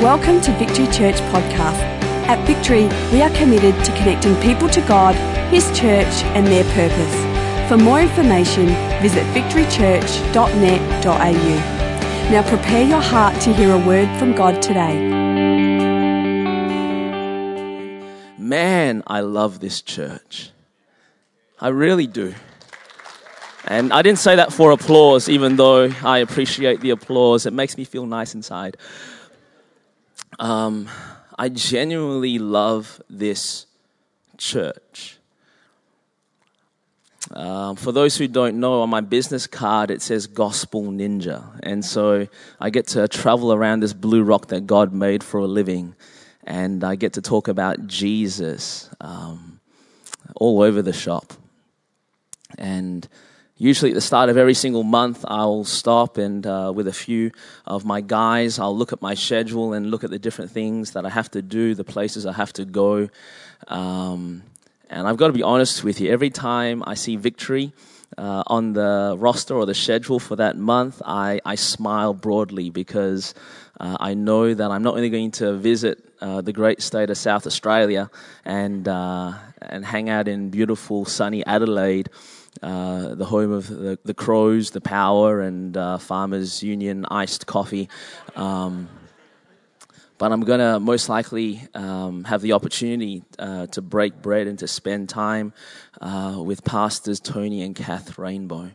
Welcome to Victory Church Podcast. At Victory, we are committed to connecting people to God, His church, and their purpose. For more information, visit victorychurch.net.au. Now prepare your heart to hear a word from God today. Man, I love this church. I really do. And I didn't say that for applause, even though I appreciate the applause. It makes me feel nice inside. Um, I genuinely love this church. Um, for those who don't know, on my business card it says Gospel Ninja. And so I get to travel around this blue rock that God made for a living. And I get to talk about Jesus um, all over the shop. And Usually, at the start of every single month, I'll stop and uh, with a few of my guys, I'll look at my schedule and look at the different things that I have to do, the places I have to go. Um, and I've got to be honest with you, every time I see victory uh, on the roster or the schedule for that month, I, I smile broadly because uh, I know that I'm not only going to visit uh, the great state of South Australia and, uh, and hang out in beautiful sunny Adelaide uh, the home of the, the, Crows, the Power, and uh, Farmers Union iced coffee. Um, but I'm going to most likely um, have the opportunity uh, to break bread and to spend time uh, with pastors Tony and Kath Rainbow.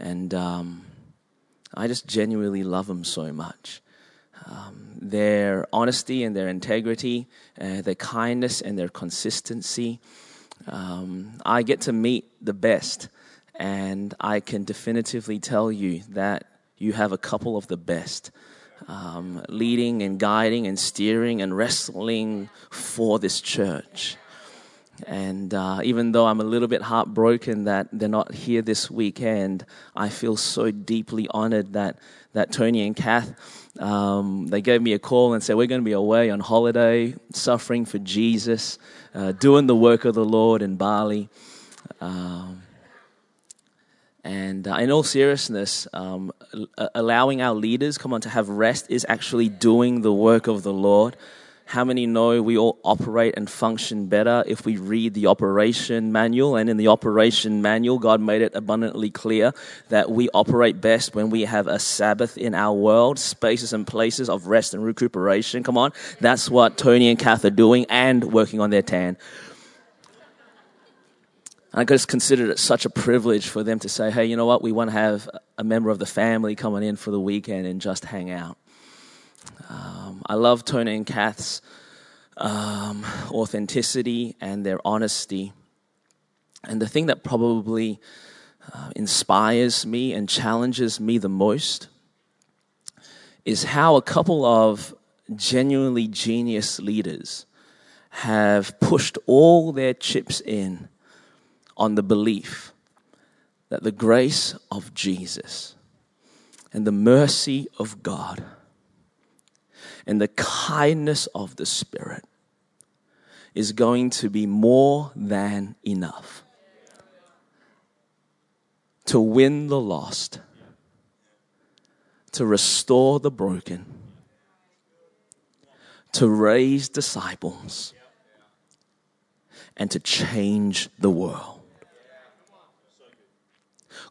And um, I just genuinely love them so much. Um, their honesty and their integrity, uh, their kindness and their consistency. Um, I get to meet the best, and I can definitively tell you that you have a couple of the best. Um, leading and guiding and steering and wrestling for this church. And uh, even though I'm a little bit heartbroken that they're not here this weekend, I feel so deeply honored that, that Tony and Kath, um, they gave me a call and said, We're going to be away on holiday, suffering for Jesus uh, doing the work of the Lord in Bali. Um, and uh, in all seriousness, um, allowing our leaders, come on, to have rest is actually doing the work of the Lord. How many know we all operate and function better if we read the operation manual? And in the operation manual, God made it abundantly clear that we operate best when we have a Sabbath in our world, spaces and places of rest and recuperation. Come on. That's what Tony and Kath are doing and working on their tan. I just considered it such a privilege for them to say, hey, you know what? We want to have a member of the family coming in for the weekend and just hang out. Um, I love Tony and Kath's um, authenticity and their honesty. And the thing that probably uh, inspires me and challenges me the most is how a couple of genuinely genius leaders have pushed all their chips in on the belief that the grace of Jesus and the mercy of God and the kindness of the Spirit is going to be more than enough to win the lost, to restore the broken, to raise disciples, and to change the world.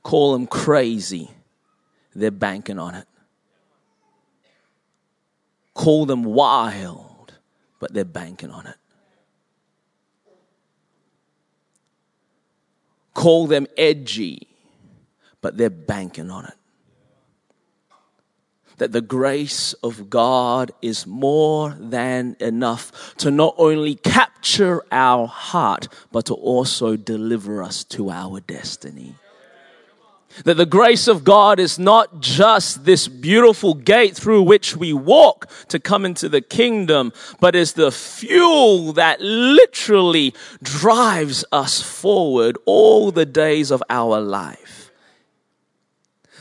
Call them crazy, they're banking on it call them wild, but they're banking on it. Call them edgy, but they're banking on it. That the grace of God is more than enough to not only capture our heart, but to also deliver us to our destiny. That the grace of God is not just this beautiful gate through which we walk to come into the kingdom, but is the fuel that literally drives us forward all the days of our life.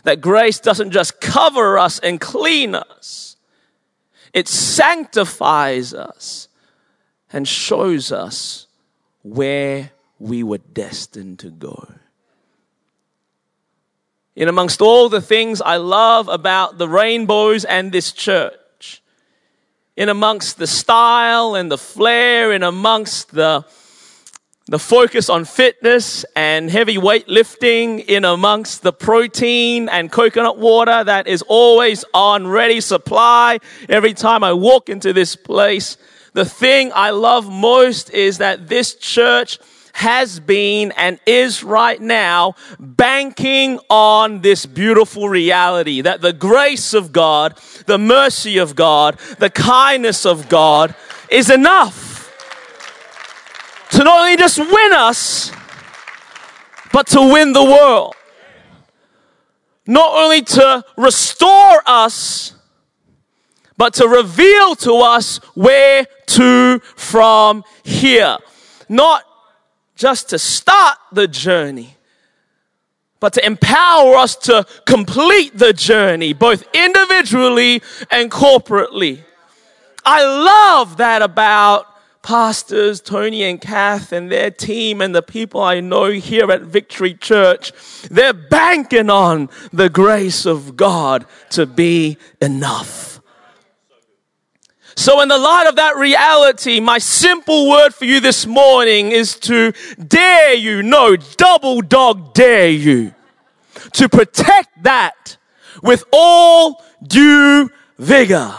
That grace doesn't just cover us and clean us, it sanctifies us and shows us where we were destined to go. In amongst all the things I love about the rainbows and this church in amongst the style and the flair, in amongst the the focus on fitness and heavy weightlifting in amongst the protein and coconut water that is always on ready supply every time I walk into this place. The thing I love most is that this church has been and is right now banking on this beautiful reality that the grace of God, the mercy of God, the kindness of God is enough to not only just win us, but to win the world. Not only to restore us, but to reveal to us where to from here. Not just to start the journey, but to empower us to complete the journey, both individually and corporately. I love that about pastors, Tony and Kath and their team and the people I know here at Victory Church, they're banking on the grace of God to be enough. So, in the light of that reality, my simple word for you this morning is to dare you, no, double dog dare you, to protect that with all due vigor.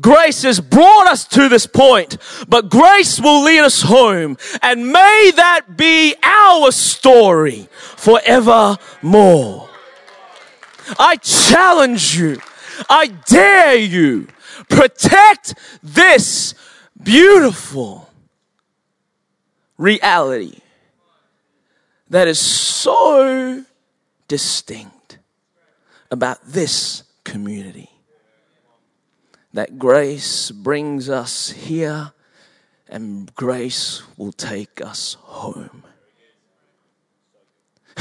Grace has brought us to this point, but grace will lead us home. And may that be our story forevermore. I challenge you. I dare you. Protect this beautiful reality that is so distinct about this community that grace brings us here and grace will take us home.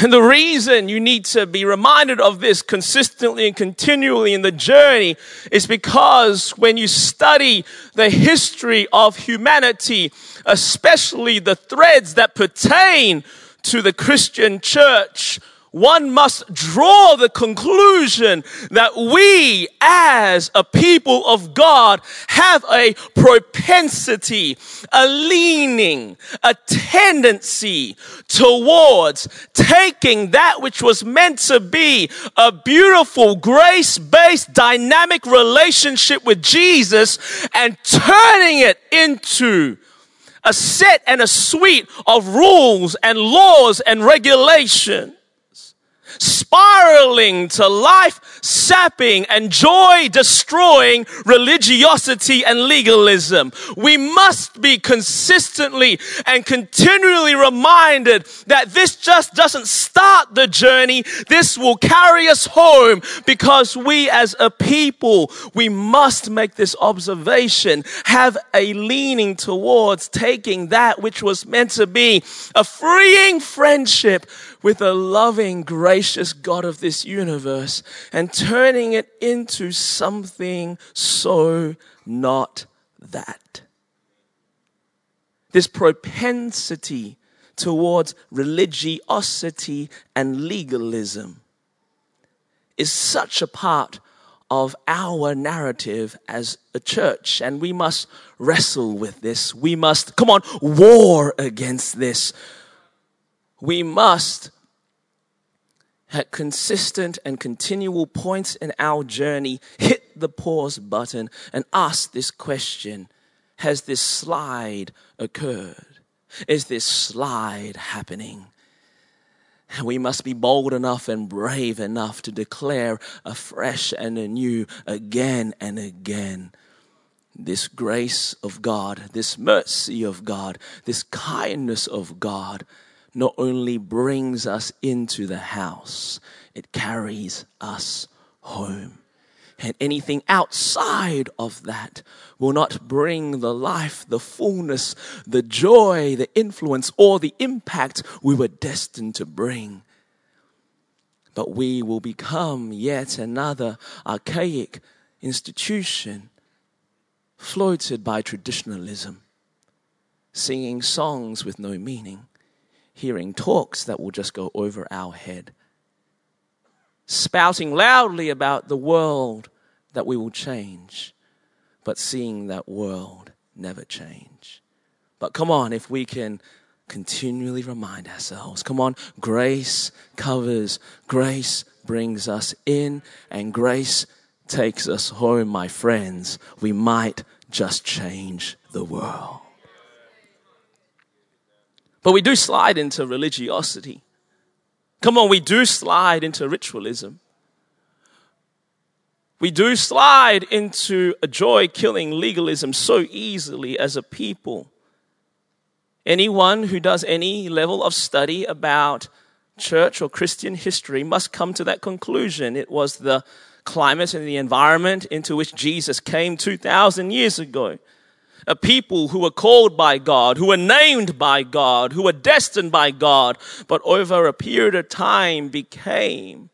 And the reason you need to be reminded of this consistently and continually in the journey is because when you study the history of humanity, especially the threads that pertain to the Christian church, one must draw the conclusion that we as a people of God have a propensity, a leaning, a tendency towards taking that which was meant to be a beautiful, grace-based, dynamic relationship with Jesus and turning it into a set and a suite of rules and laws and regulations spiraling to life sapping and joy destroying religiosity and legalism. We must be consistently and continually reminded that this just doesn't start the journey. This will carry us home because we as a people, we must make this observation, have a leaning towards taking that which was meant to be a freeing friendship with a loving, gracious God of this universe and turning it into something so not that. This propensity towards religiosity and legalism is such a part of our narrative as a church, and we must wrestle with this. We must, come on, war against this we must at consistent and continual points in our journey hit the pause button and ask this question Has this slide occurred? Is this slide happening? We must be bold enough and brave enough to declare afresh and anew, again and again, this grace of God, this mercy of God, this kindness of God not only brings us into the house, it carries us home. And anything outside of that will not bring the life, the fullness, the joy, the influence, or the impact we were destined to bring. But we will become yet another archaic institution floated by traditionalism, singing songs with no meaning hearing talks that will just go over our head, spouting loudly about the world that we will change, but seeing that world never change. But come on, if we can continually remind ourselves come on, grace covers, grace brings us in, and grace takes us home, my friends. We might just change the world. But we do slide into religiosity. Come on, we do slide into ritualism. We do slide into a joy killing legalism so easily as a people. Anyone who does any level of study about church or Christian history must come to that conclusion. It was the climate and the environment into which Jesus came 2,000 years ago a people who were called by God, who were named by God, who were destined by God, but over a period of time became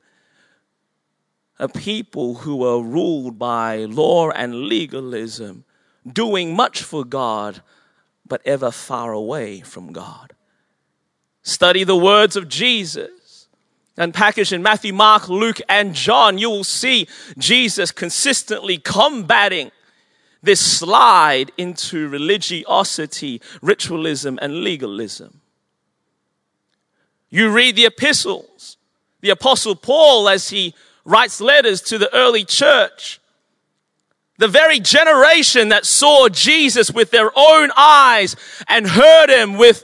a people who were ruled by law and legalism, doing much for God, but ever far away from God. Study the words of Jesus and packaged in Matthew, Mark, Luke, and John, you will see Jesus consistently combating this slide into religiosity, ritualism, and legalism. You read the epistles, the Apostle Paul, as he writes letters to the early church, the very generation that saw Jesus with their own eyes and heard him with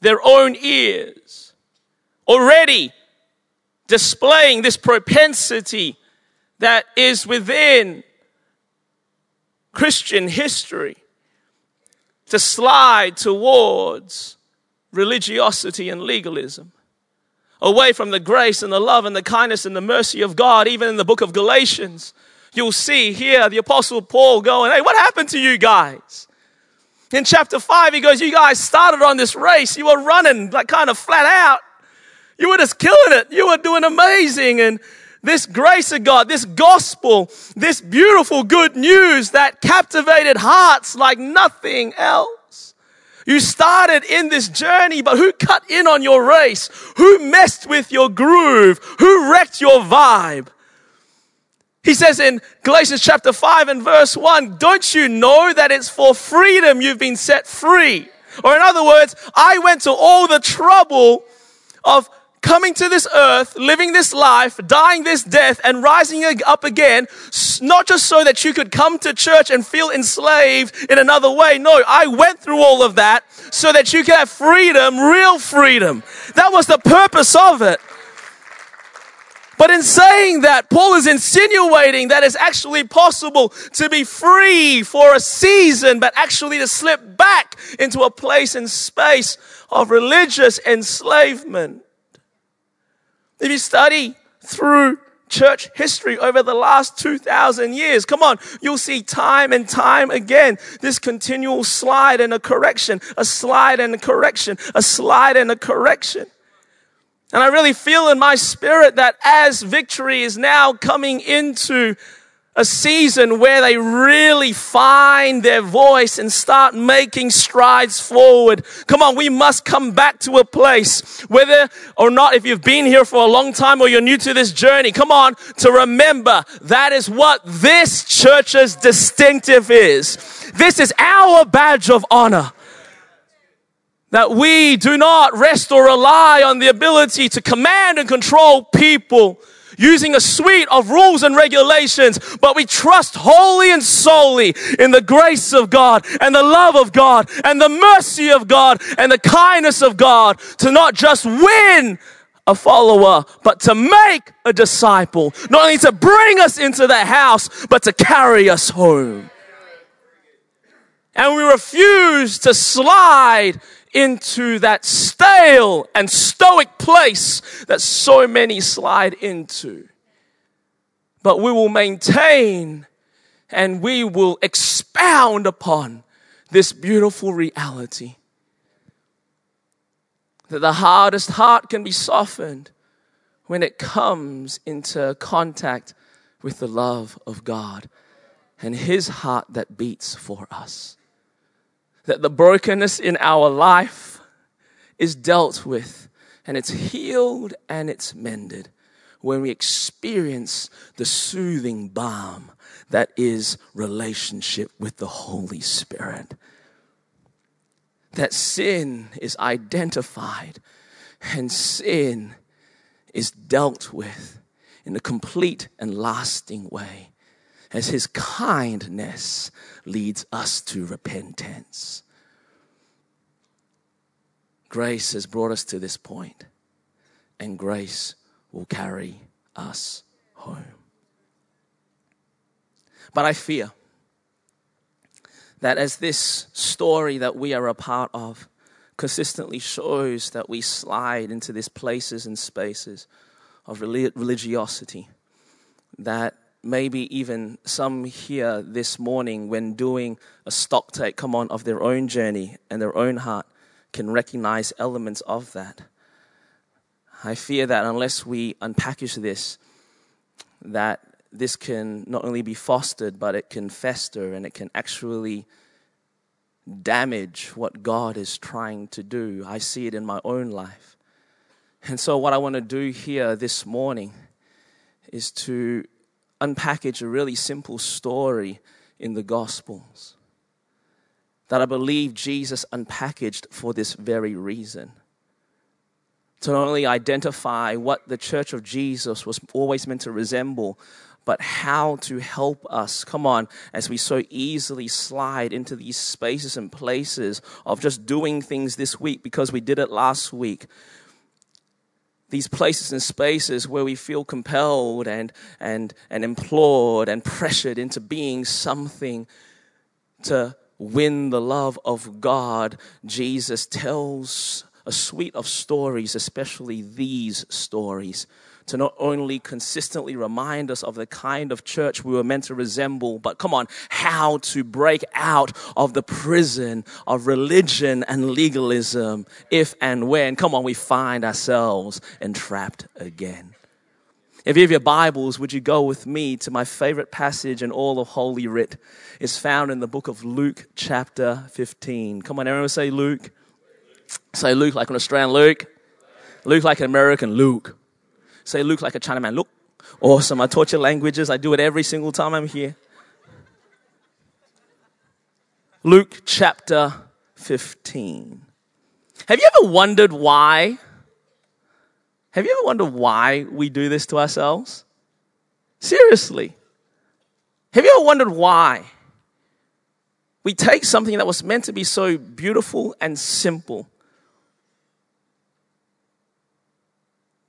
their own ears, already displaying this propensity that is within Christian history to slide towards religiosity and legalism, away from the grace and the love and the kindness and the mercy of God, even in the book of Galatians. You'll see here the Apostle Paul going, Hey, what happened to you guys? In chapter 5, he goes, You guys started on this race. You were running like kind of flat out. You were just killing it. You were doing amazing. And this grace of God, this gospel, this beautiful good news that captivated hearts like nothing else. You started in this journey, but who cut in on your race? Who messed with your groove? Who wrecked your vibe? He says in Galatians chapter 5 and verse 1, don't you know that it's for freedom you've been set free? Or in other words, I went to all the trouble of coming to this earth, living this life, dying this death, and rising up again, not just so that you could come to church and feel enslaved in another way. No, I went through all of that so that you could have freedom, real freedom. That was the purpose of it. But in saying that, Paul is insinuating that it's actually possible to be free for a season, but actually to slip back into a place and space of religious enslavement. If you study through church history over the last 2,000 years. Come on, you'll see time and time again this continual slide and a correction, a slide and a correction, a slide and a correction. And I really feel in my spirit that as victory is now coming into a season where they really find their voice and start making strides forward. Come on, we must come back to a place, whether or not if you've been here for a long time or you're new to this journey, come on, to remember that is what this church's distinctive is. This is our badge of honor that we do not rest or rely on the ability to command and control people using a suite of rules and regulations, but we trust wholly and solely in the grace of God and the love of God and the mercy of God and the kindness of God to not just win a follower, but to make a disciple. Not only to bring us into the house, but to carry us home. And we refuse to slide into that stale and stoic place that so many slide into. But we will maintain and we will expound upon this beautiful reality that the hardest heart can be softened when it comes into contact with the love of God and His heart that beats for us that the brokenness in our life is dealt with and it's healed and it's mended when we experience the soothing balm that is relationship with the Holy Spirit. That sin is identified and sin is dealt with in a complete and lasting way as His kindness leads us to repentance. Grace has brought us to this point, and grace will carry us home. But I fear that as this story that we are a part of consistently shows that we slide into these places and spaces of religiosity, that maybe even some here this morning, when doing a stock take, come on, of their own journey and their own heart, can recognize elements of that. I fear that unless we unpackage this, that this can not only be fostered, but it can fester and it can actually damage what God is trying to do. I see it in my own life. And so, what I want to do here this morning is to unpackage a really simple story in the Gospels that I believe Jesus unpackaged for this very reason. To not only identify what the church of Jesus was always meant to resemble, but how to help us, come on, as we so easily slide into these spaces and places of just doing things this week because we did it last week. These places and spaces where we feel compelled and, and, and implored and pressured into being something to win the love of God, Jesus tells a suite of stories, especially these stories, to not only consistently remind us of the kind of church we were meant to resemble, but come on, how to break out of the prison of religion and legalism if and when, come on, we find ourselves entrapped again. If you have your Bibles, would you go with me to my favorite passage in all of Holy Writ? It's found in the book of Luke, chapter 15. Come on, everyone say Luke. Say Luke like an Australian Luke. Luke like an American Luke. Say Luke like a Chinaman. Look. Awesome. I taught you languages. I do it every single time I'm here. Luke chapter 15. Have you ever wondered why have you ever wondered why we do this to ourselves? Seriously. Have you ever wondered why? We take something that was meant to be so beautiful and simple,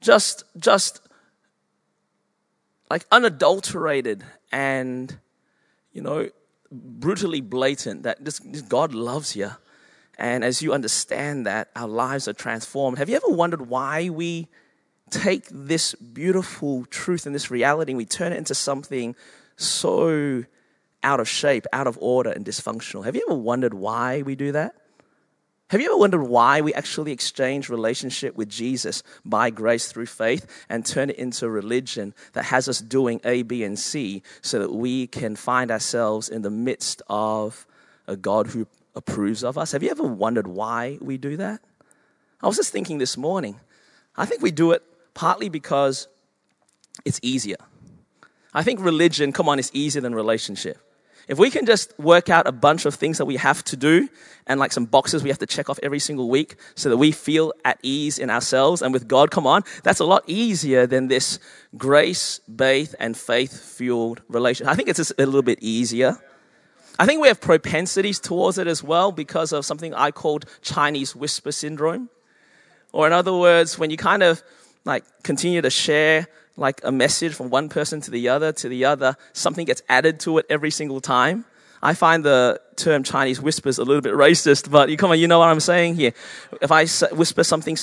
just, just like unadulterated and, you know, brutally blatant that God loves you. And as you understand that, our lives are transformed. Have you ever wondered why we take this beautiful truth and this reality and we turn it into something so out of shape, out of order, and dysfunctional. Have you ever wondered why we do that? Have you ever wondered why we actually exchange relationship with Jesus by grace through faith and turn it into a religion that has us doing A, B, and C so that we can find ourselves in the midst of a God who approves of us? Have you ever wondered why we do that? I was just thinking this morning. I think we do it partly because it's easier. I think religion, come on, is easier than relationship. If we can just work out a bunch of things that we have to do and like some boxes we have to check off every single week so that we feel at ease in ourselves and with God, come on, that's a lot easier than this grace based and faith fueled relation. I think it's just a little bit easier. I think we have propensities towards it as well because of something I called Chinese whisper syndrome. Or in other words, when you kind of like continue to share like a message from one person to the other to the other, something gets added to it every single time. I find the term Chinese whispers a little bit racist, but you come on, you know what I'm saying here. If I whisper something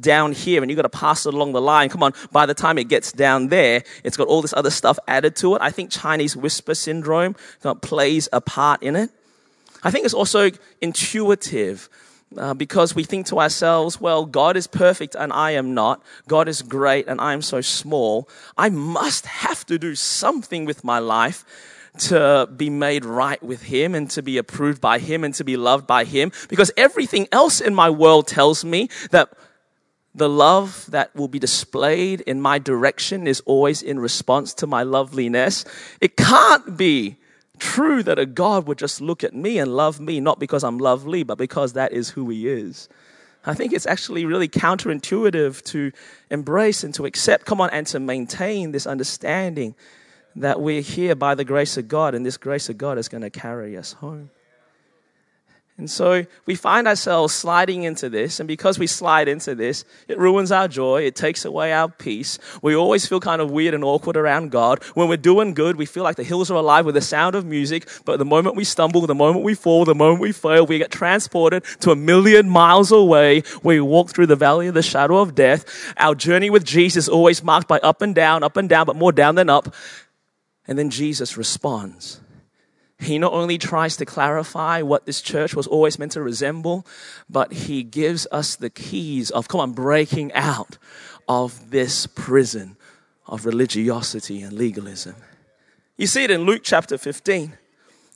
down here and you've got to pass it along the line, come on, by the time it gets down there, it's got all this other stuff added to it. I think Chinese whisper syndrome uh, plays a part in it. I think it's also intuitive uh, because we think to ourselves, well, God is perfect and I am not. God is great and I am so small. I must have to do something with my life to be made right with Him and to be approved by Him and to be loved by Him because everything else in my world tells me that the love that will be displayed in my direction is always in response to my loveliness. It can't be true that a God would just look at me and love me, not because I'm lovely, but because that is who He is. I think it's actually really counterintuitive to embrace and to accept, come on, and to maintain this understanding that we're here by the grace of God, and this grace of God is going to carry us home. And so we find ourselves sliding into this, and because we slide into this, it ruins our joy, it takes away our peace. We always feel kind of weird and awkward around God. When we're doing good, we feel like the hills are alive with the sound of music, but the moment we stumble, the moment we fall, the moment we fail, we get transported to a million miles away. Where we walk through the valley of the shadow of death. Our journey with Jesus always marked by up and down, up and down, but more down than up. And then Jesus responds. He not only tries to clarify what this church was always meant to resemble, but he gives us the keys of, come on, breaking out of this prison of religiosity and legalism. You see it in Luke chapter 15.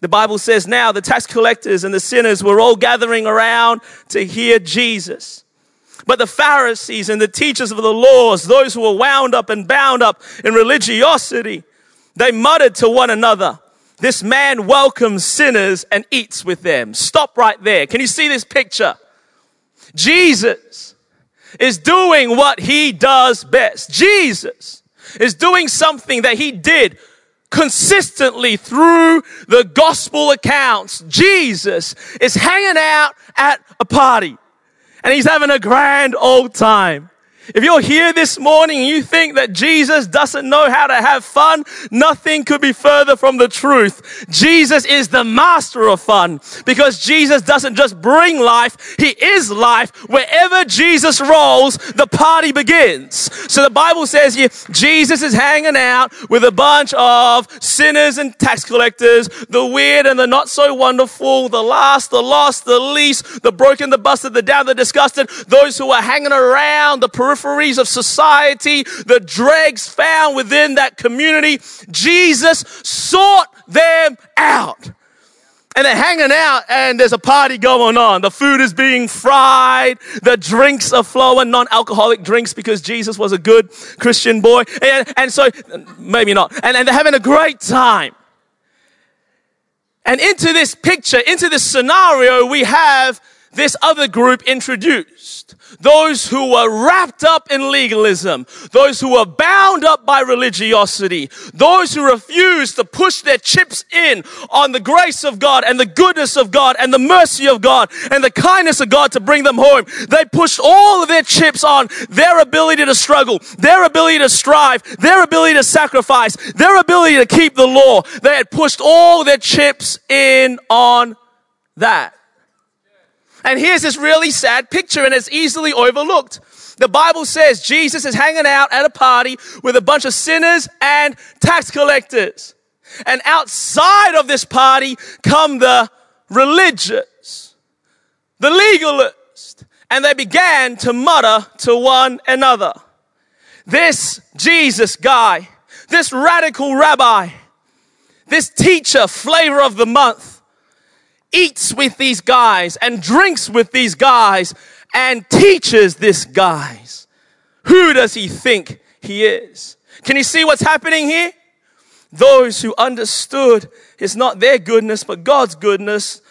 The Bible says now the tax collectors and the sinners were all gathering around to hear Jesus. But the Pharisees and the teachers of the laws, those who were wound up and bound up in religiosity, they muttered to one another, this man welcomes sinners and eats with them. Stop right there. Can you see this picture? Jesus is doing what he does best. Jesus is doing something that he did consistently through the gospel accounts. Jesus is hanging out at a party and he's having a grand old time. If you're here this morning and you think that Jesus doesn't know how to have fun, nothing could be further from the truth. Jesus is the master of fun because Jesus doesn't just bring life, He is life. Wherever Jesus rolls, the party begins. So the Bible says here, Jesus is hanging out with a bunch of sinners and tax collectors, the weird and the not so wonderful, the last, the lost, the least, the broken, the busted, the down, the disgusted, those who are hanging around the periphery peripheries of society, the dregs found within that community. Jesus sought them out. And they're hanging out and there's a party going on. The food is being fried. The drinks are flowing, non-alcoholic drinks because Jesus was a good Christian boy. And, and so, maybe not. And, and they're having a great time. And into this picture, into this scenario, we have this other group introduced. Those who were wrapped up in legalism, those who were bound up by religiosity, those who refused to push their chips in on the grace of God and the goodness of God and the mercy of God and the kindness of God to bring them home. They pushed all of their chips on their ability to struggle, their ability to strive, their ability to sacrifice, their ability to keep the law. They had pushed all their chips in on that. And here's this really sad picture, and it's easily overlooked. The Bible says Jesus is hanging out at a party with a bunch of sinners and tax collectors. And outside of this party come the religious, the legalists, and they began to mutter to one another. This Jesus guy, this radical rabbi, this teacher, flavor of the month, eats with these guys and drinks with these guys and teaches this guys. Who does he think he is? Can you see what's happening here? Those who understood it's not their goodness, but God's goodness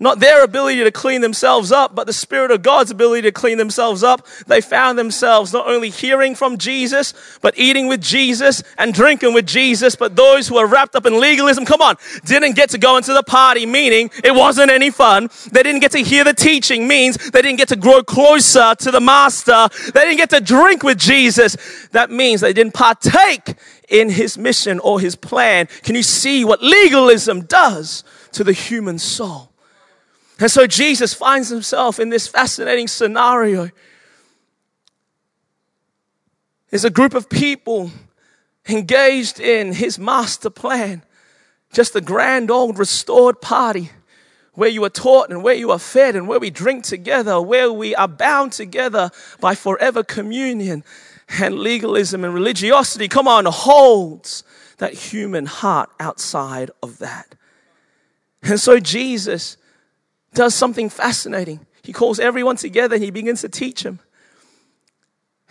not their ability to clean themselves up, but the Spirit of God's ability to clean themselves up. They found themselves not only hearing from Jesus, but eating with Jesus and drinking with Jesus. But those who are wrapped up in legalism, come on, didn't get to go into the party, meaning it wasn't any fun. They didn't get to hear the teaching, means they didn't get to grow closer to the Master. They didn't get to drink with Jesus. That means they didn't partake in his mission or his plan. Can you see what legalism does to the human soul? And so Jesus finds himself in this fascinating scenario. There's a group of people engaged in his master plan, just a grand old restored party where you are taught and where you are fed and where we drink together, where we are bound together by forever communion and legalism and religiosity. Come on, holds that human heart outside of that. And so Jesus does something fascinating. He calls everyone together and he begins to teach them.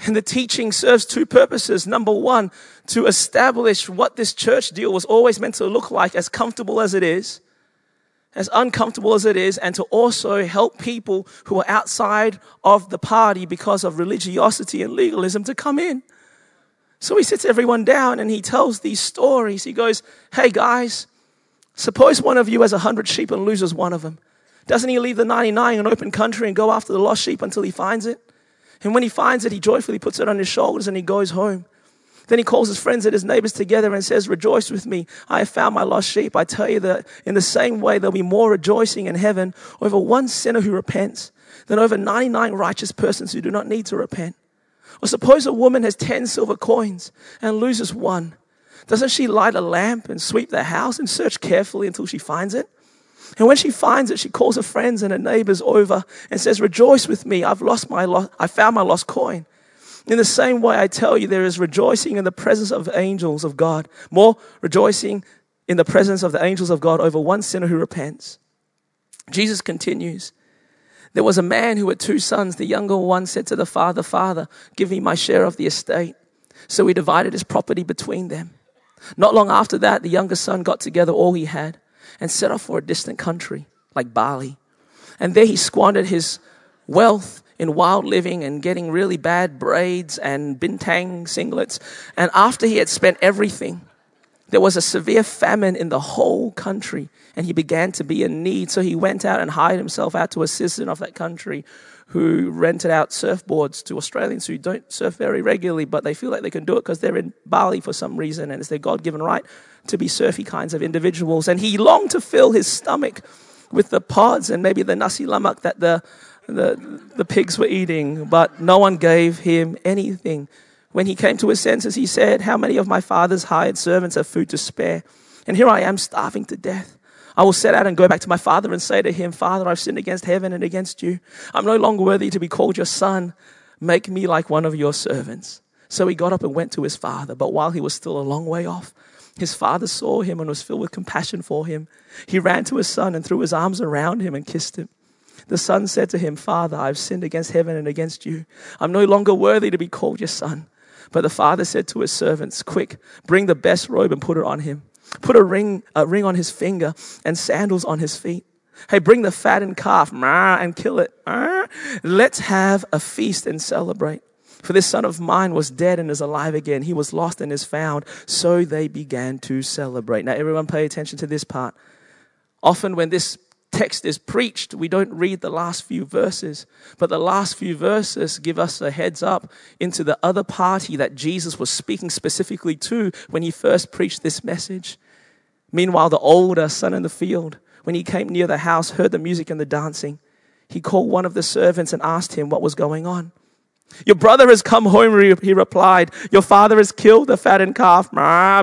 And the teaching serves two purposes. Number one, to establish what this church deal was always meant to look like, as comfortable as it is, as uncomfortable as it is, and to also help people who are outside of the party because of religiosity and legalism to come in. So he sits everyone down and he tells these stories. He goes, Hey guys, suppose one of you has a hundred sheep and loses one of them. Doesn't he leave the 99 in open country and go after the lost sheep until he finds it? And when he finds it, he joyfully puts it on his shoulders and he goes home. Then he calls his friends and his neighbors together and says, Rejoice with me. I have found my lost sheep. I tell you that in the same way, there'll be more rejoicing in heaven over one sinner who repents than over 99 righteous persons who do not need to repent. Or suppose a woman has 10 silver coins and loses one. Doesn't she light a lamp and sweep the house and search carefully until she finds it? And when she finds it, she calls her friends and her neighbors over and says, Rejoice with me. I've lost my lo- I found my lost coin. In the same way, I tell you, there is rejoicing in the presence of angels of God, more rejoicing in the presence of the angels of God over one sinner who repents. Jesus continues. There was a man who had two sons. The younger one said to the father, Father, give me my share of the estate. So he divided his property between them. Not long after that, the younger son got together all he had and set off for a distant country like Bali. And there he squandered his wealth in wild living and getting really bad braids and bintang singlets. And after he had spent everything, there was a severe famine in the whole country and he began to be in need. So he went out and hired himself out to a citizen of that country who rented out surfboards to Australians who don't surf very regularly, but they feel like they can do it because they're in Bali for some reason and it's their God given right to be surfy kinds of individuals. And he longed to fill his stomach with the pods and maybe the nasi lemak that the, the, the pigs were eating, but no one gave him anything. When he came to his senses, he said, How many of my father's hired servants have food to spare? And here I am starving to death. I will set out and go back to my father and say to him, Father, I've sinned against heaven and against you. I'm no longer worthy to be called your son. Make me like one of your servants. So he got up and went to his father. But while he was still a long way off, his father saw him and was filled with compassion for him. He ran to his son and threw his arms around him and kissed him. The son said to him, Father, I've sinned against heaven and against you. I'm no longer worthy to be called your son. But the father said to his servants, Quick, bring the best robe and put it on him Put a ring, a ring on his finger and sandals on his feet. Hey, bring the fattened calf and kill it. Let's have a feast and celebrate. For this son of mine was dead and is alive again. He was lost and is found. So they began to celebrate. Now, everyone pay attention to this part. Often, when this text is preached, we don't read the last few verses, but the last few verses give us a heads up into the other party that Jesus was speaking specifically to when he first preached this message. Meanwhile, the older son in the field, when he came near the house, heard the music and the dancing. He called one of the servants and asked him what was going on. Your brother has come home, he replied. Your father has killed the fattened calf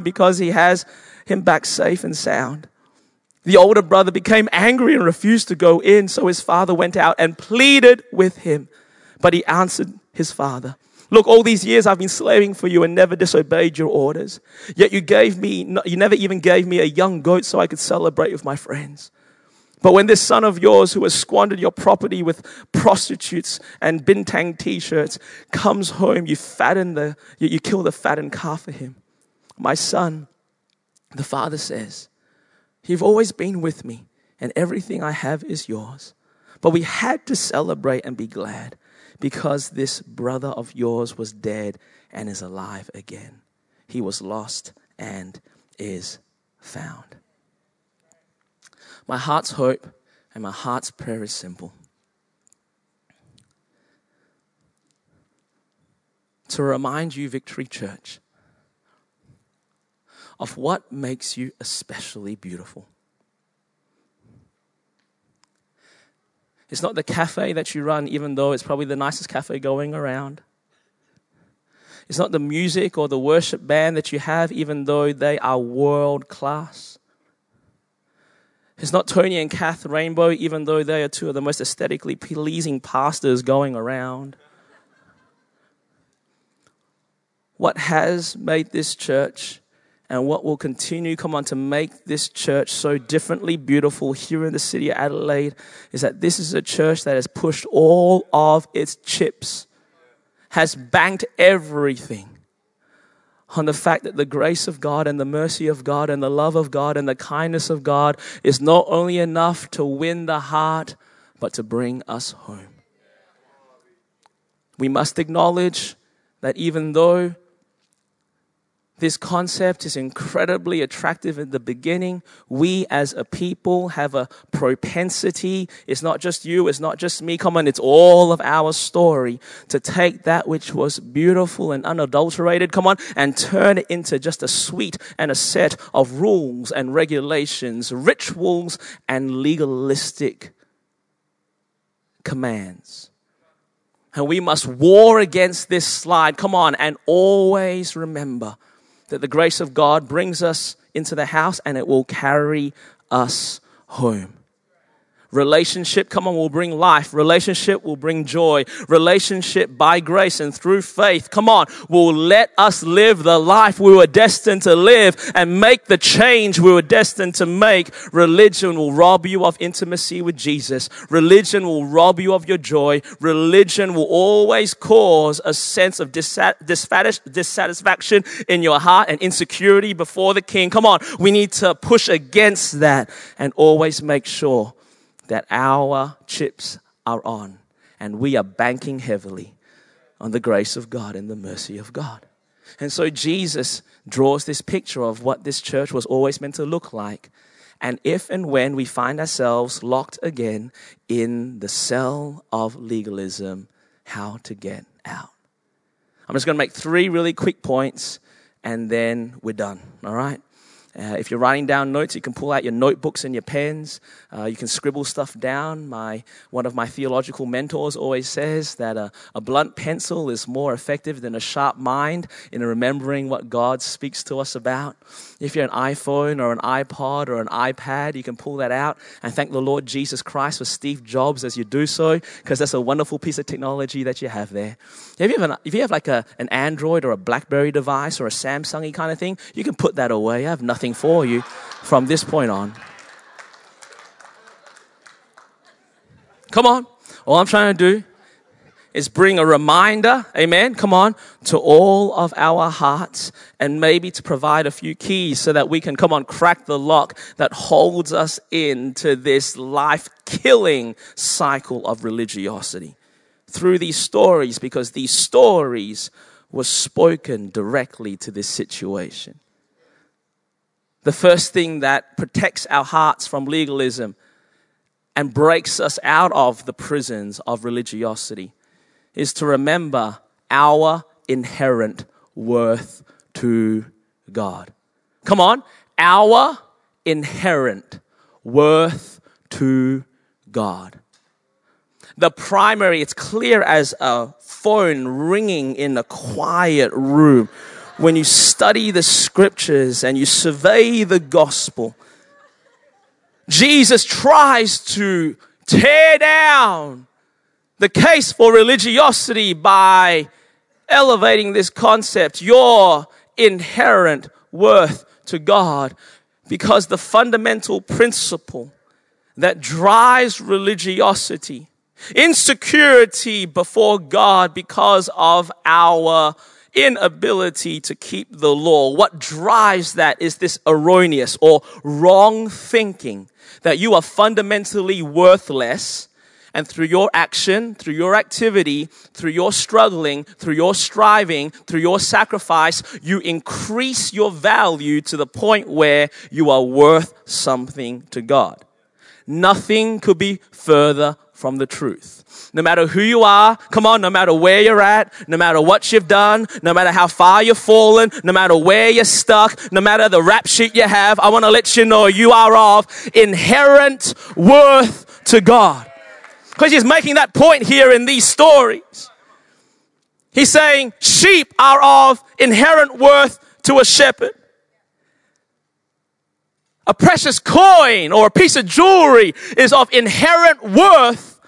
because he has him back safe and sound. The older brother became angry and refused to go in, so his father went out and pleaded with him. But he answered his father, Look, all these years I've been slaving for you and never disobeyed your orders. Yet you gave me, you never even gave me a young goat so I could celebrate with my friends. But when this son of yours who has squandered your property with prostitutes and bintang t-shirts comes home, you fatten the, you, kill the fattened calf for him. My son, the father says, You've always been with me, and everything I have is yours. But we had to celebrate and be glad because this brother of yours was dead and is alive again. He was lost and is found. My heart's hope and my heart's prayer is simple. To remind you, Victory Church, of what makes you especially beautiful. It's not the cafe that you run, even though it's probably the nicest cafe going around. It's not the music or the worship band that you have, even though they are world class. It's not Tony and Kath Rainbow, even though they are two of the most aesthetically pleasing pastors going around. What has made this church and what will continue, come on, to make this church so differently beautiful here in the city of Adelaide is that this is a church that has pushed all of its chips, has banked everything on the fact that the grace of God and the mercy of God and the love of God and the kindness of God is not only enough to win the heart, but to bring us home. We must acknowledge that even though this concept is incredibly attractive in the beginning. We as a people have a propensity. It's not just you, it's not just me. Come on, it's all of our story to take that which was beautiful and unadulterated, come on, and turn it into just a suite and a set of rules and regulations, rituals and legalistic commands. And we must war against this slide. Come on, and always remember that the grace of God brings us into the house and it will carry us home. Relationship, come on, will bring life. Relationship will bring joy. Relationship by grace and through faith, come on, will let us live the life we were destined to live and make the change we were destined to make. Religion will rob you of intimacy with Jesus. Religion will rob you of your joy. Religion will always cause a sense of dissatisfaction in your heart and insecurity before the king. Come on, we need to push against that and always make sure that our chips are on and we are banking heavily on the grace of God and the mercy of God. And so Jesus draws this picture of what this church was always meant to look like. And if and when we find ourselves locked again in the cell of legalism, how to get out. I'm just going to make three really quick points and then we're done. All right? Uh, if you're writing down notes, you can pull out your notebooks and your pens. Uh, you can scribble stuff down. My, one of my theological mentors always says that a, a, blunt pencil is more effective than a sharp mind in remembering what God speaks to us about. If you're an iPhone or an iPod or an iPad, you can pull that out and thank the Lord Jesus Christ for Steve Jobs as you do so, because that's a wonderful piece of technology that you have there. If you have, an, if you have like a, an Android or a Blackberry device or a Samsung kind of thing, you can put that away. I have nothing nothing for you from this point on. Come on. All I'm trying to do is bring a reminder, amen, come on, to all of our hearts and maybe to provide a few keys so that we can, come on, crack the lock that holds us into this life killing cycle of religiosity through these stories because these stories were spoken directly to this situation. The first thing that protects our hearts from legalism and breaks us out of the prisons of religiosity is to remember our inherent worth to God. Come on, our inherent worth to God. The primary, it's clear as a phone ringing in a quiet room when you study the scriptures and you survey the gospel, Jesus tries to tear down the case for religiosity by elevating this concept, your inherent worth to God, because the fundamental principle that drives religiosity, insecurity before God because of our inability to keep the law. What drives that is this erroneous or wrong thinking that you are fundamentally worthless. And through your action, through your activity, through your struggling, through your striving, through your sacrifice, you increase your value to the point where you are worth something to God. Nothing could be further from the truth. No matter who you are, come on, no matter where you're at, no matter what you've done, no matter how far you've fallen, no matter where you're stuck, no matter the rap sheet you have, I want to let you know you are of inherent worth to God. Because he's making that point here in these stories. He's saying sheep are of inherent worth to a shepherd. A precious coin or a piece of jewelry is of inherent worth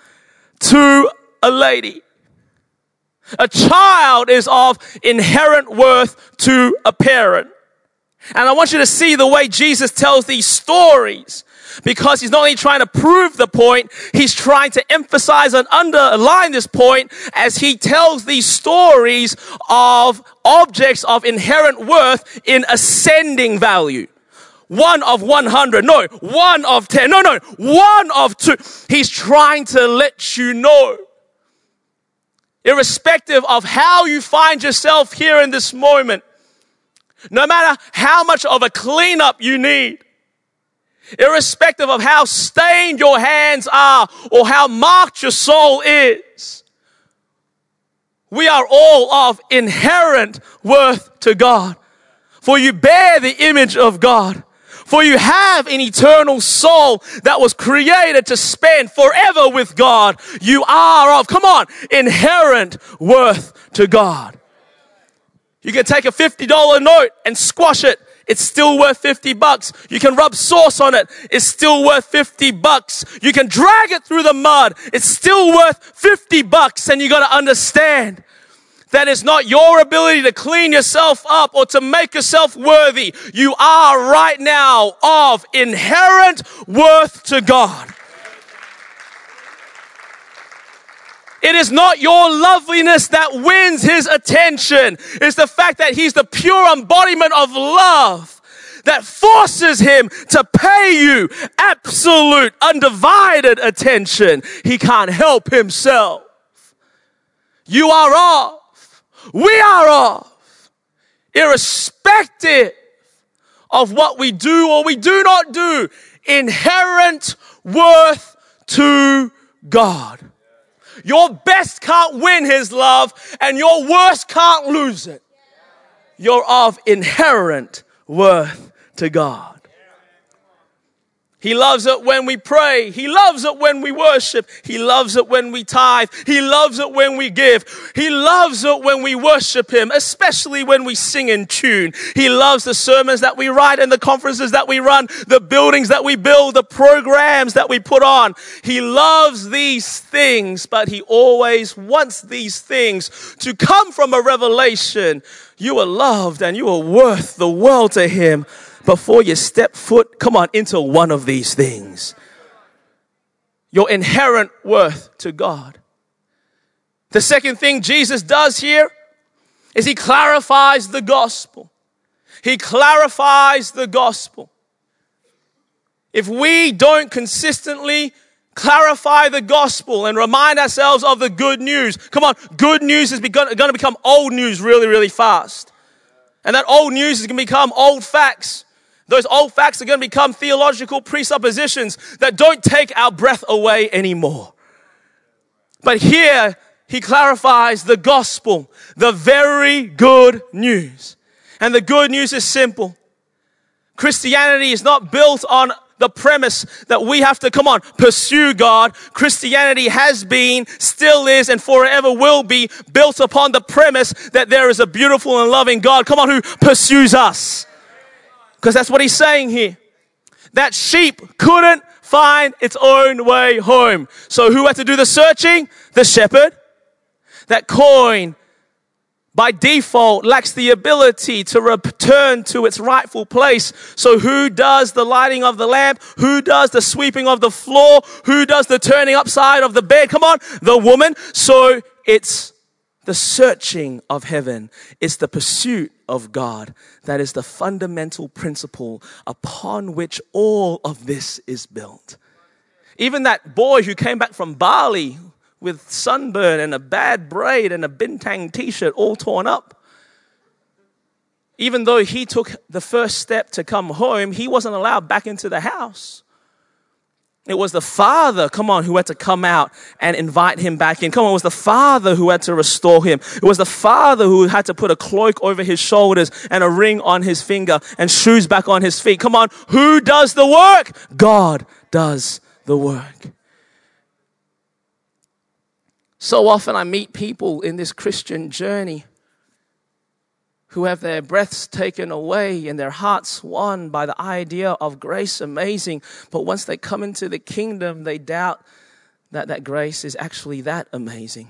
to a lady. A child is of inherent worth to a parent. And I want you to see the way Jesus tells these stories because he's not only trying to prove the point, he's trying to emphasize and underline this point as he tells these stories of objects of inherent worth in ascending value. One of 100. No, one of 10. No, no, one of two. He's trying to let you know. Irrespective of how you find yourself here in this moment, no matter how much of a cleanup you need, irrespective of how stained your hands are or how marked your soul is. We are all of inherent worth to God. For you bear the image of God. For you have an eternal soul that was created to spend forever with God. You are of, come on, inherent worth to God. You can take a $50 note and squash it it's still worth 50 bucks. You can rub sauce on it. It's still worth 50 bucks. You can drag it through the mud. It's still worth 50 bucks. And you got to understand that it's not your ability to clean yourself up or to make yourself worthy. You are right now of inherent worth to God. It is not your loveliness that wins his attention. It's the fact that he's the pure embodiment of love that forces him to pay you absolute, undivided attention. He can't help himself. You are off. We are off. Irrespective of what we do or we do not do, inherent worth to God. Your best can't win his love, and your worst can't lose it. You're of inherent worth to God. He loves it when we pray. He loves it when we worship. He loves it when we tithe. He loves it when we give. He loves it when we worship Him, especially when we sing in tune. He loves the sermons that we write and the conferences that we run, the buildings that we build, the programs that we put on. He loves these things, but He always wants these things to come from a revelation. You are loved and you are worth the world to Him before you step foot, come on, into one of these things. Your inherent worth to God. The second thing Jesus does here is he clarifies the gospel. He clarifies the gospel. If we don't consistently clarify the gospel and remind ourselves of the good news, come on, good news is going to become old news really, really fast. And that old news is going to become old facts. Those old facts are going to become theological presuppositions that don't take our breath away anymore. But here, he clarifies the gospel, the very good news. And the good news is simple. Christianity is not built on the premise that we have to, come on, pursue God. Christianity has been, still is, and forever will be built upon the premise that there is a beautiful and loving God, come on, who pursues us. Because that's what he's saying here. That sheep couldn't find its own way home. So who had to do the searching? The shepherd. That coin by default lacks the ability to return to its rightful place. So who does the lighting of the lamp? Who does the sweeping of the floor? Who does the turning upside of the bed? Come on, the woman. So it's the searching of heaven. It's the pursuit of God. That is the fundamental principle upon which all of this is built. Even that boy who came back from Bali with sunburn and a bad braid and a bintang t shirt all torn up. Even though he took the first step to come home, he wasn't allowed back into the house. It was the father, come on, who had to come out and invite him back in. Come on, it was the father who had to restore him. It was the father who had to put a cloak over his shoulders and a ring on his finger and shoes back on his feet. Come on, who does the work? God does the work. So often I meet people in this Christian journey who have their breaths taken away and their hearts won by the idea of grace amazing. But once they come into the kingdom, they doubt that that grace is actually that amazing.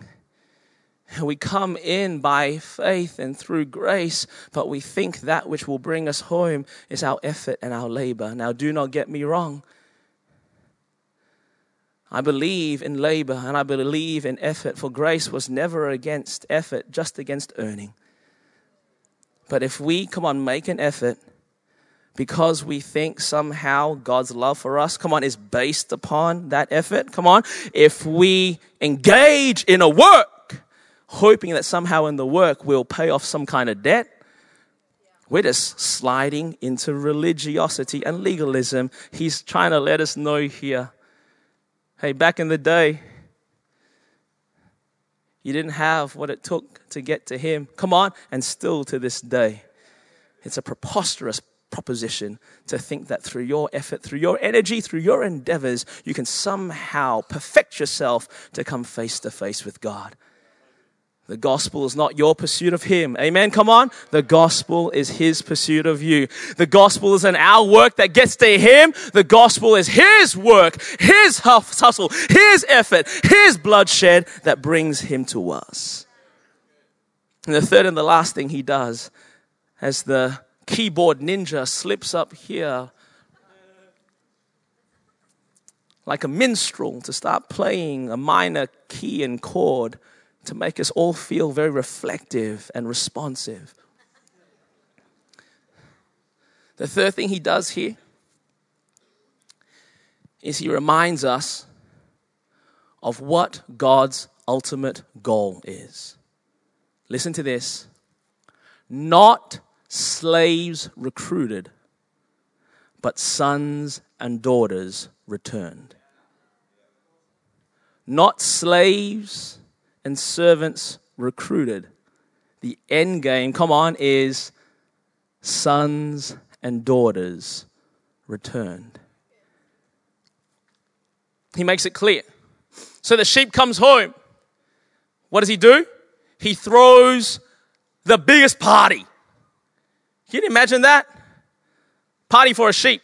We come in by faith and through grace, but we think that which will bring us home is our effort and our labor. Now, do not get me wrong. I believe in labor and I believe in effort, for grace was never against effort, just against earning. But if we, come on, make an effort because we think somehow God's love for us, come on, is based upon that effort, come on, if we engage in a work, hoping that somehow in the work we'll pay off some kind of debt, we're just sliding into religiosity and legalism. He's trying to let us know here hey, back in the day, you didn't have what it took to get to Him. Come on, and still to this day. It's a preposterous proposition to think that through your effort, through your energy, through your endeavors, you can somehow perfect yourself to come face to face with God. The gospel is not your pursuit of Him. Amen. Come on. The gospel is His pursuit of you. The gospel isn't our work that gets to Him. The gospel is His work, His hustle, His effort, His bloodshed that brings Him to us. And the third and the last thing He does as the keyboard ninja slips up here like a minstrel to start playing a minor key and chord to make us all feel very reflective and responsive. The third thing he does here is he reminds us of what God's ultimate goal is. Listen to this not slaves recruited, but sons and daughters returned. Not slaves and servants recruited. The end game, come on, is sons and daughters returned. He makes it clear. So the sheep comes home. What does he do? He throws the biggest party. Can you imagine that? Party for a sheep.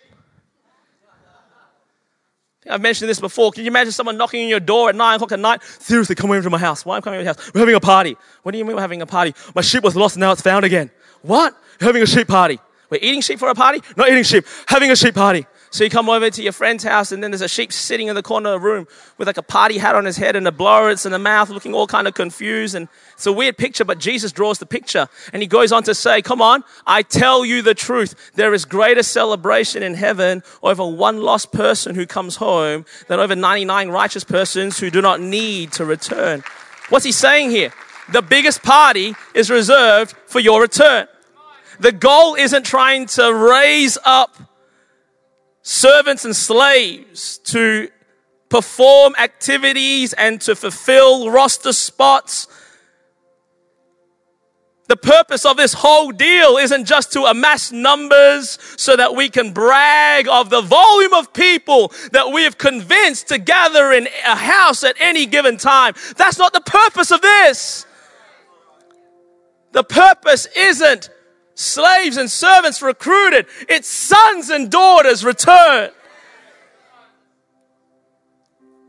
I've mentioned this before. Can you imagine someone knocking on your door at nine o'clock at night? Seriously, come over to my house. Why am I coming over your house? We're having a party. What do you mean we're having a party? My sheep was lost and now it's found again. What? You're having a sheep party. We're eating sheep for a party? Not eating sheep. Having a sheep party. So you come over to your friend's house and then there's a sheep sitting in the corner of the room with like a party hat on his head and a blower in the mouth looking all kind of confused. And it's a weird picture, but Jesus draws the picture and he goes on to say, come on, I tell you the truth. There is greater celebration in heaven over one lost person who comes home than over 99 righteous persons who do not need to return. What's he saying here? The biggest party is reserved for your return. The goal isn't trying to raise up servants and slaves to perform activities and to fulfill roster spots. The purpose of this whole deal isn't just to amass numbers so that we can brag of the volume of people that we have convinced to gather in a house at any given time. That's not the purpose of this. The purpose isn't slaves and servants recruited, it's sons and daughters returned.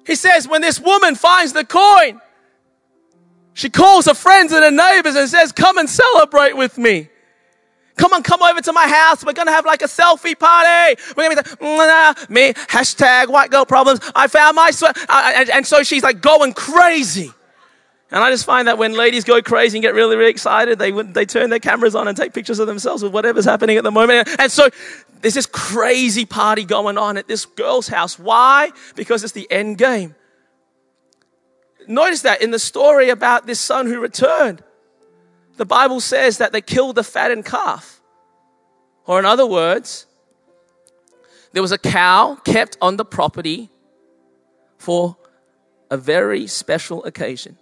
He says, when this woman finds the coin, she calls her friends and her neighbors and says, Come and celebrate with me. Come on, come over to my house. We're to have like a selfie party. We're to be like, me, hashtag white girl problems. I found my sweat. And so she's like going crazy. And I just find that when ladies go crazy and get really, really excited, they, they turn their cameras on and take pictures of themselves with whatever's happening at the moment. And so there's this crazy party going on at this girl's house. Why? Because it's the end game. Notice that in the story about this son who returned, the Bible says that they killed the fattened calf. Or in other words, there was a cow kept on the property for a very special occasion.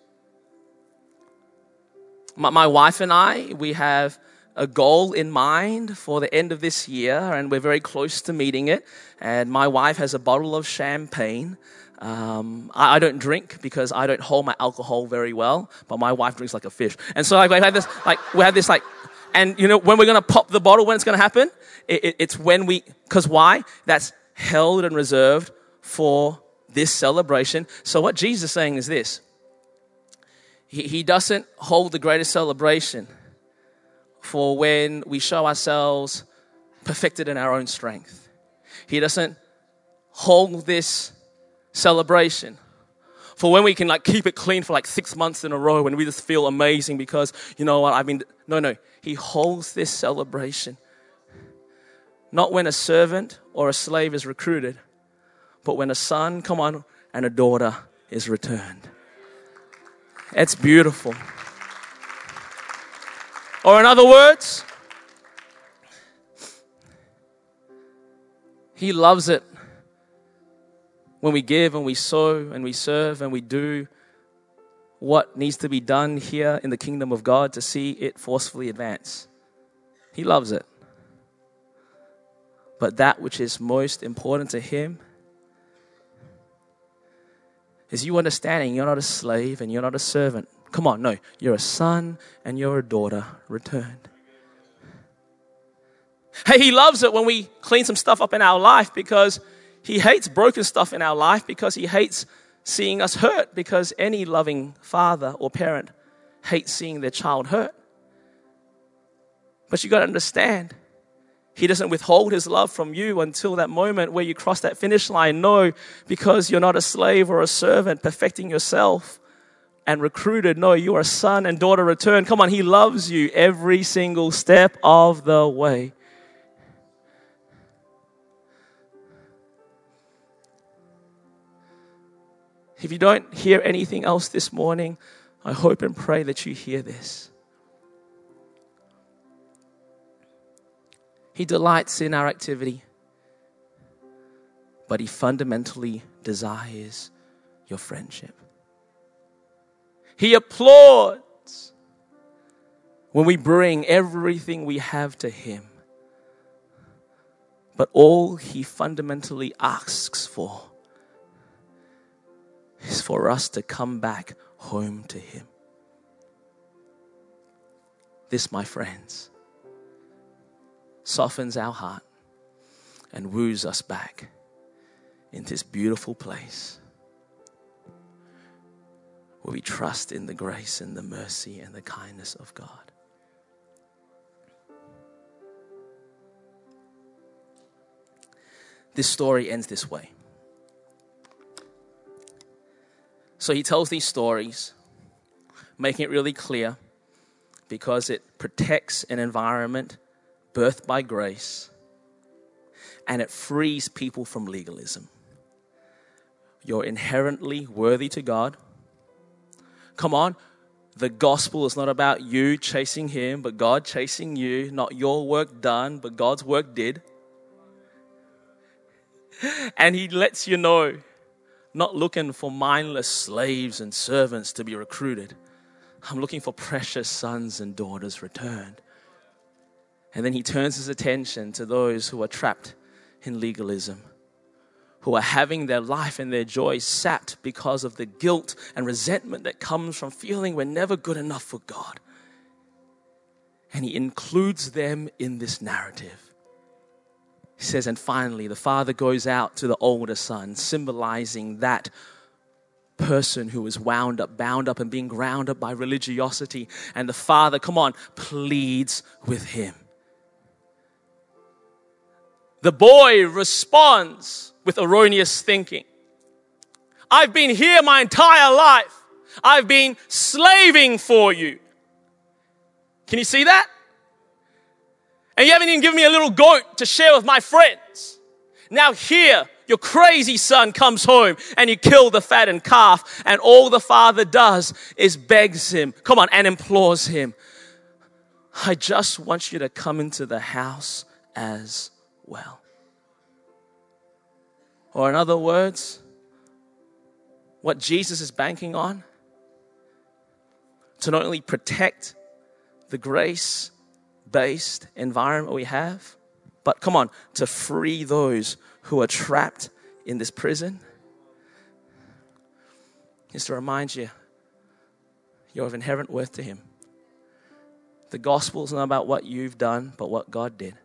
My, my wife and I, we have a goal in mind for the end of this year, and we're very close to meeting it. And my wife has a bottle of champagne. Um, I, I, don't drink because I don't hold my alcohol very well, but my wife drinks like a fish. And so like, we have this, like, we have this, like, and you know, when we're gonna pop the bottle, when it's gonna happen, it, it, it's when we, cause why? That's held and reserved for this celebration. So what Jesus is saying is this he, he doesn't hold the greatest celebration for when we show ourselves perfected in our own strength. He doesn't hold this celebration. For when we can like keep it clean for like six months in a row when we just feel amazing because, you know what, i mean no, no. He holds this celebration. Not when a servant or a slave is recruited, but when a son, come on, and a daughter is returned. It's beautiful. Or, in other words, He loves it when we give and we sow and we serve and we do what needs to be done here in the kingdom of God to see it forcefully advance. He loves it. But that which is most important to Him is you understanding you're not a slave and you're not a servant. Come on, no, you're a son and you're a daughter returned. Hey, he loves it when we clean some stuff up in our life because he hates broken stuff in our life because he hates seeing us hurt because any loving father or parent hates seeing their child hurt. But you got to understand, he doesn't withhold his love from you until that moment where you cross that finish line. No, because you're not a slave or a servant perfecting yourself and recruited. No, you are a son and daughter returned. Come on, he loves you every single step of the way. If you don't hear anything else this morning, I hope and pray that you hear this. He delights in our activity, but He fundamentally desires your friendship. He applauds when we bring everything we have to Him. But all He fundamentally asks for is for us to come back home to Him. This, my friends, softens our heart and woos us back into this beautiful place where we trust in the grace and the mercy and the kindness of God. This story ends this way. So he tells these stories, making it really clear because it protects an environment birthed by grace and it frees people from legalism. You're inherently worthy to God. Come on, the gospel is not about you chasing Him, but God chasing you, not your work done, but God's work did. And He lets you know not looking for mindless slaves and servants to be recruited. I'm looking for precious sons and daughters returned. And then he turns his attention to those who are trapped in legalism, who are having their life and their joy sapped because of the guilt and resentment that comes from feeling we're never good enough for God. And he includes them in this narrative. He says, and finally, the father goes out to the older son, symbolizing that person who is wound up, bound up, and being ground up by religiosity. And the father, come on, pleads with him. The boy responds with erroneous thinking. I've been here my entire life. I've been slaving for you. Can you see that? And you haven't even given me a little goat to share with my friends. Now here, your crazy son comes home and you kill the fattened calf and all the father does is begs him, come on, and implores him. I just want you to come into the house as well. Or in other words, what Jesus is banking on to not only protect the grace based environment we have, but come on, to free those who are trapped in this prison is to remind you you're of inherent worth to Him. The gospel is not about what you've done, but what God did.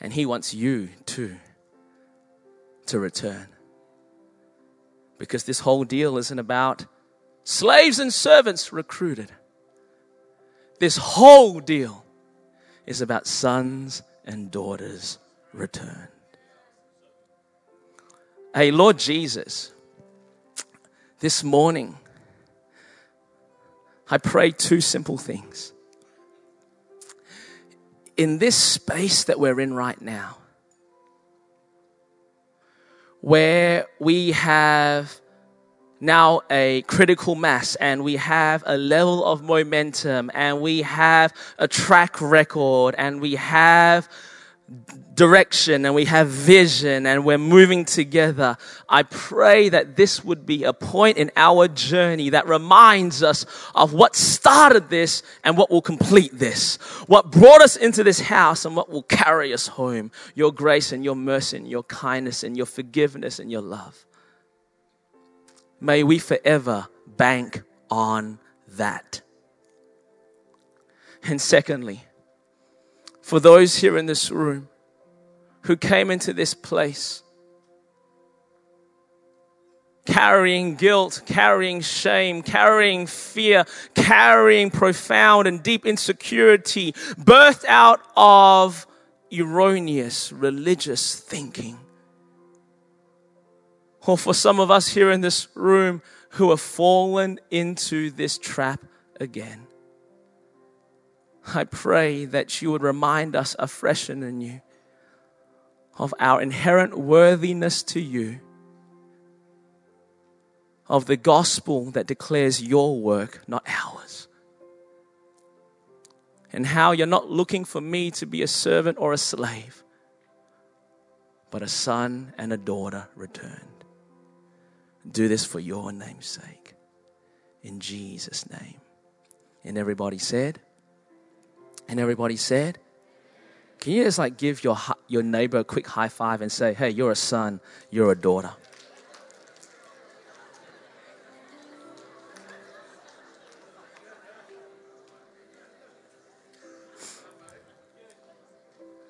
And He wants you too to return. Because this whole deal isn't about slaves and servants recruited. This whole deal is about sons and daughters returned. Hey, Lord Jesus, this morning, I pray two simple things. In this space that we're in right now, where we have now a critical mass and we have a level of momentum and we have a track record and we have direction and we have vision and we're moving together. I pray that this would be a point in our journey that reminds us of what started this and what will complete this. What brought us into this house and what will carry us home. Your grace and your mercy and your kindness and your forgiveness and your love. May we forever bank on that. And secondly, for those here in this room who came into this place carrying guilt, carrying shame, carrying fear, carrying profound and deep insecurity, birthed out of erroneous religious thinking. Or for some of us here in this room who have fallen into this trap again. I pray that you would remind us afresh and anew of our inherent worthiness to you, of the gospel that declares your work, not ours. And how you're not looking for me to be a servant or a slave, but a son and a daughter returned. Do this for your name's sake. In Jesus' name. And everybody said, and everybody said, can you just like give your, your neighbor a quick high five and say, hey, you're a son, you're a daughter?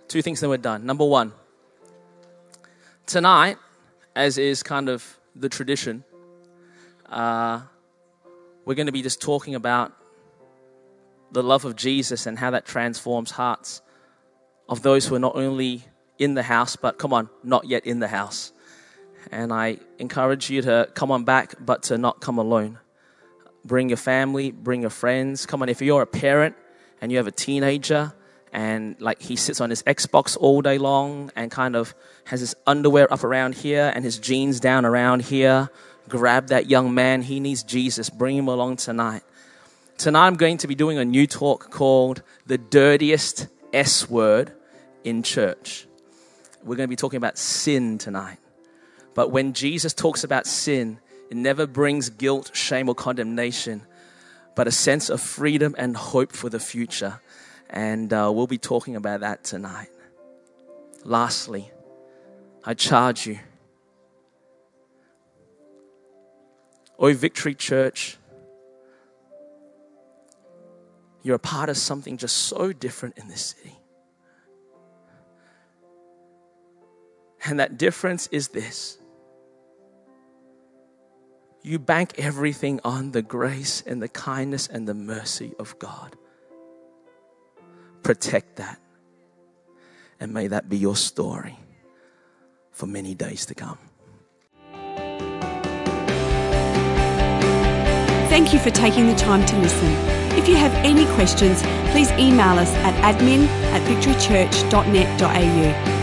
Two things that we're done. Number one, tonight, as is kind of the tradition, uh, we're going to be just talking about the love of Jesus and how that transforms hearts of those who are not only in the house, but come on, not yet in the house. And I encourage you to come on back, but to not come alone. Bring your family, bring your friends. Come on, if you're a parent and you have a teenager and like he sits on his Xbox all day long and kind of has his underwear up around here and his jeans down around here, grab that young man. He needs Jesus. Bring him along tonight. Tonight I'm going to be doing a new talk called The Dirtiest S Word in church. We're going to be talking about sin tonight. But when Jesus talks about sin, it never brings guilt, shame, or condemnation, but a sense of freedom and hope for the future. And uh, we'll be talking about that tonight. Lastly, I charge you. Oi, Victory Church, you're a part of something just so different in this city. And that difference is this you bank everything on the grace and the kindness and the mercy of God. Protect that. And may that be your story for many days to come. Thank you for taking the time to listen. If you have any questions, please email us at admin at victorychurch.net.au